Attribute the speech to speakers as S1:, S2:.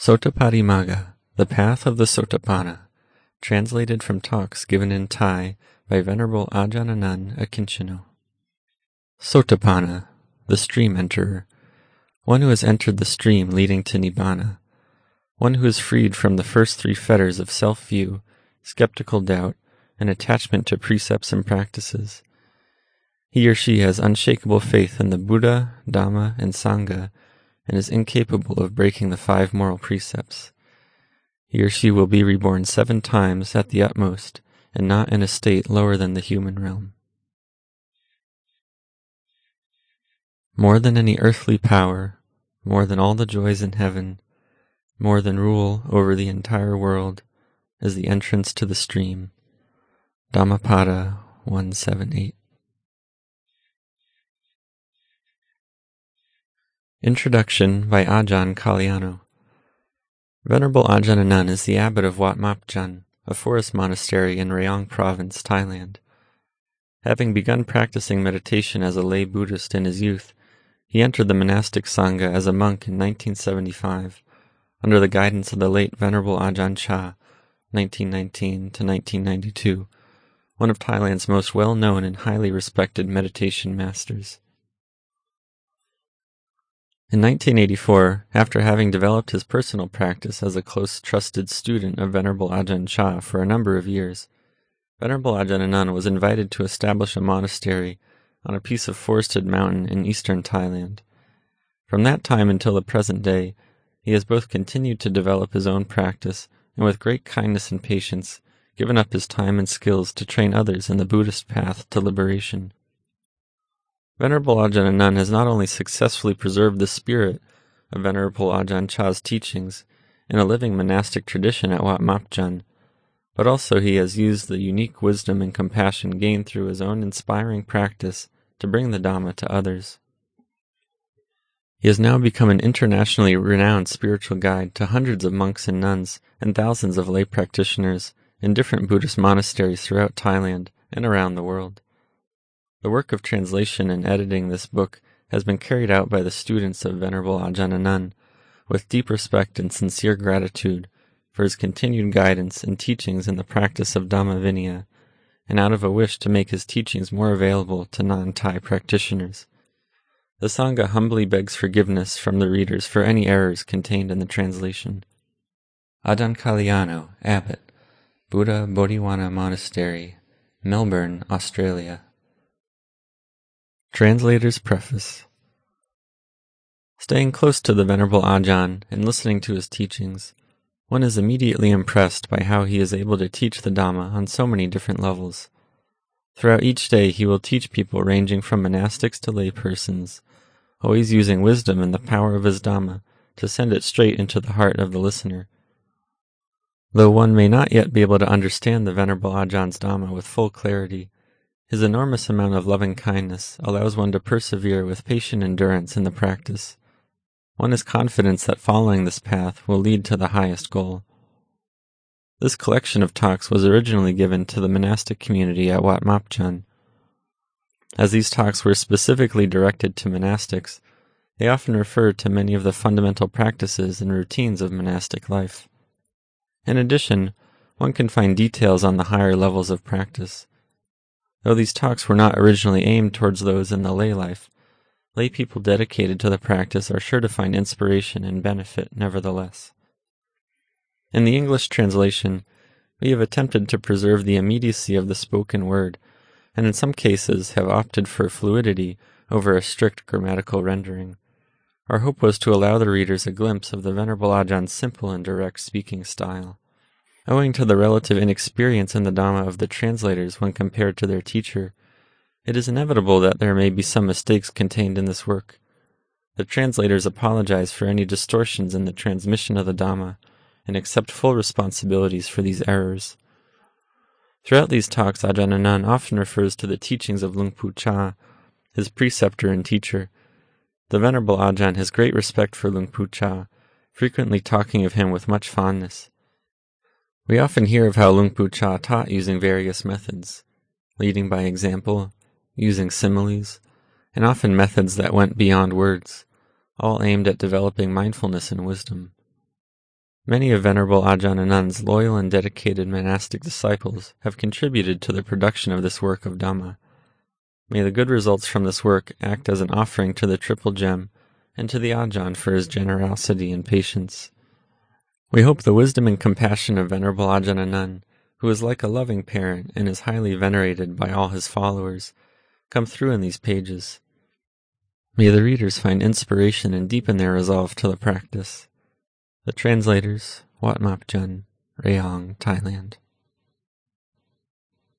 S1: Sotapattimagga, The Path of the Sotapanna, translated from talks given in Thai by Venerable Ajahn Akincano. Sotapanna, the stream enterer, one who has entered the stream leading to Nibbana, one who is freed from the first three fetters of self-view, skeptical doubt, and attachment to precepts and practices. He or she has unshakable faith in the Buddha, Dhamma, and Sangha, and is incapable of breaking the five moral precepts. He or she will be reborn seven times at the utmost, and not in a state lower than the human realm. More than any earthly power, more than all the joys in heaven, more than rule over the entire world, is the entrance to the stream. Dhammapada 178 Introduction by Ajahn Kalyano Venerable Ajahn Anan is the abbot of Wat Marp Jan, a forest monastery in Rayong Province, Thailand. Having begun practicing meditation as a lay Buddhist in his youth, he entered the monastic Sangha as a monk in 1975, under the guidance of the late Venerable Ajahn Chah, 1919 to 1992, one of Thailand's most well-known and highly respected meditation masters. In 1984, after having developed his personal practice as a close trusted student of Venerable Ajahn Chah for a number of years, Venerable Ajahn Anan was invited to establish a monastery on a piece of forested mountain in eastern Thailand. From that time until the present day, he has both continued to develop his own practice and with great kindness and patience given up his time and skills to train others in the Buddhist path to liberation. Venerable Ajahn Anan has not only successfully preserved the spirit of Venerable Ajahn Chah's teachings in a living monastic tradition at Wat Marp Jan, but also he has used the unique wisdom and compassion gained through his own inspiring practice to bring the Dhamma to others. He has now become an internationally renowned spiritual guide to hundreds of monks and nuns and thousands of lay practitioners in different Buddhist monasteries throughout Thailand and around the world. The work of translation and editing this book has been carried out by the students of Venerable Ajahn with deep respect and sincere gratitude for his continued guidance and teachings in the practice of Dhamma Vinaya, and out of a wish to make his teachings more available to non-Thai practitioners. The Sangha humbly begs forgiveness from the readers for any errors contained in the translation. Ajahn Kalyano, Abbot, Buddha Bodhivana Monastery, Melbourne, Australia. Translator's Preface Staying close to the Venerable Ajahn and listening to his teachings, one is immediately impressed by how he is able to teach the Dhamma on so many different levels. Throughout each day, he will teach people ranging from monastics to lay persons, always using wisdom and the power of his Dhamma to send it straight into the heart of the listener. Though one may not yet be able to understand the Venerable Ajahn's Dhamma with full clarity, his enormous amount of loving kindness allows one to persevere with patient endurance in the practice. One has confidence that following this path will lead to the highest goal. This collection of talks was originally given to the monastic community at Wat Marp Jan. As these talks were specifically directed to monastics, they often refer to many of the fundamental practices and routines of monastic life. In addition, one can find details on the higher levels of practice. Though these talks were not originally aimed towards those in the lay life, lay people dedicated to the practice are sure to find inspiration and benefit nevertheless. In the English translation, we have attempted to preserve the immediacy of the spoken word, and in some cases have opted for fluidity over a strict grammatical rendering. Our hope was to allow the readers a glimpse of the Venerable Ajahn's simple and direct speaking style. Owing to the relative inexperience in the Dhamma of the translators when compared to their teacher, it is inevitable that there may be some mistakes contained in this work. The translators apologize for any distortions in the transmission of the Dhamma and accept full responsibilities for these errors. Throughout these talks, Ajahn Anan often refers to the teachings of Luang Pu Chah, his preceptor and teacher. The Venerable Ajahn has great respect for Luang Pu Chah, frequently talking of him with much fondness. We often hear of how Luang Pu Chah taught using various methods, leading by example, using similes, and often methods that went beyond words, all aimed at developing mindfulness and wisdom. Many of Venerable Ajahn Anan's loyal and dedicated monastic disciples have contributed to the production of this work of Dhamma. May the good results from this work act as an offering to the Triple Gem and to the Ajahn for his generosity and patience. We hope the wisdom and compassion of Venerable Ajahn Anan, who is like a loving parent and is highly venerated by all his followers, come through in these pages. May the readers find inspiration and deepen their resolve to the practice. The translators, Wat Marp Jan, Rayong, Thailand.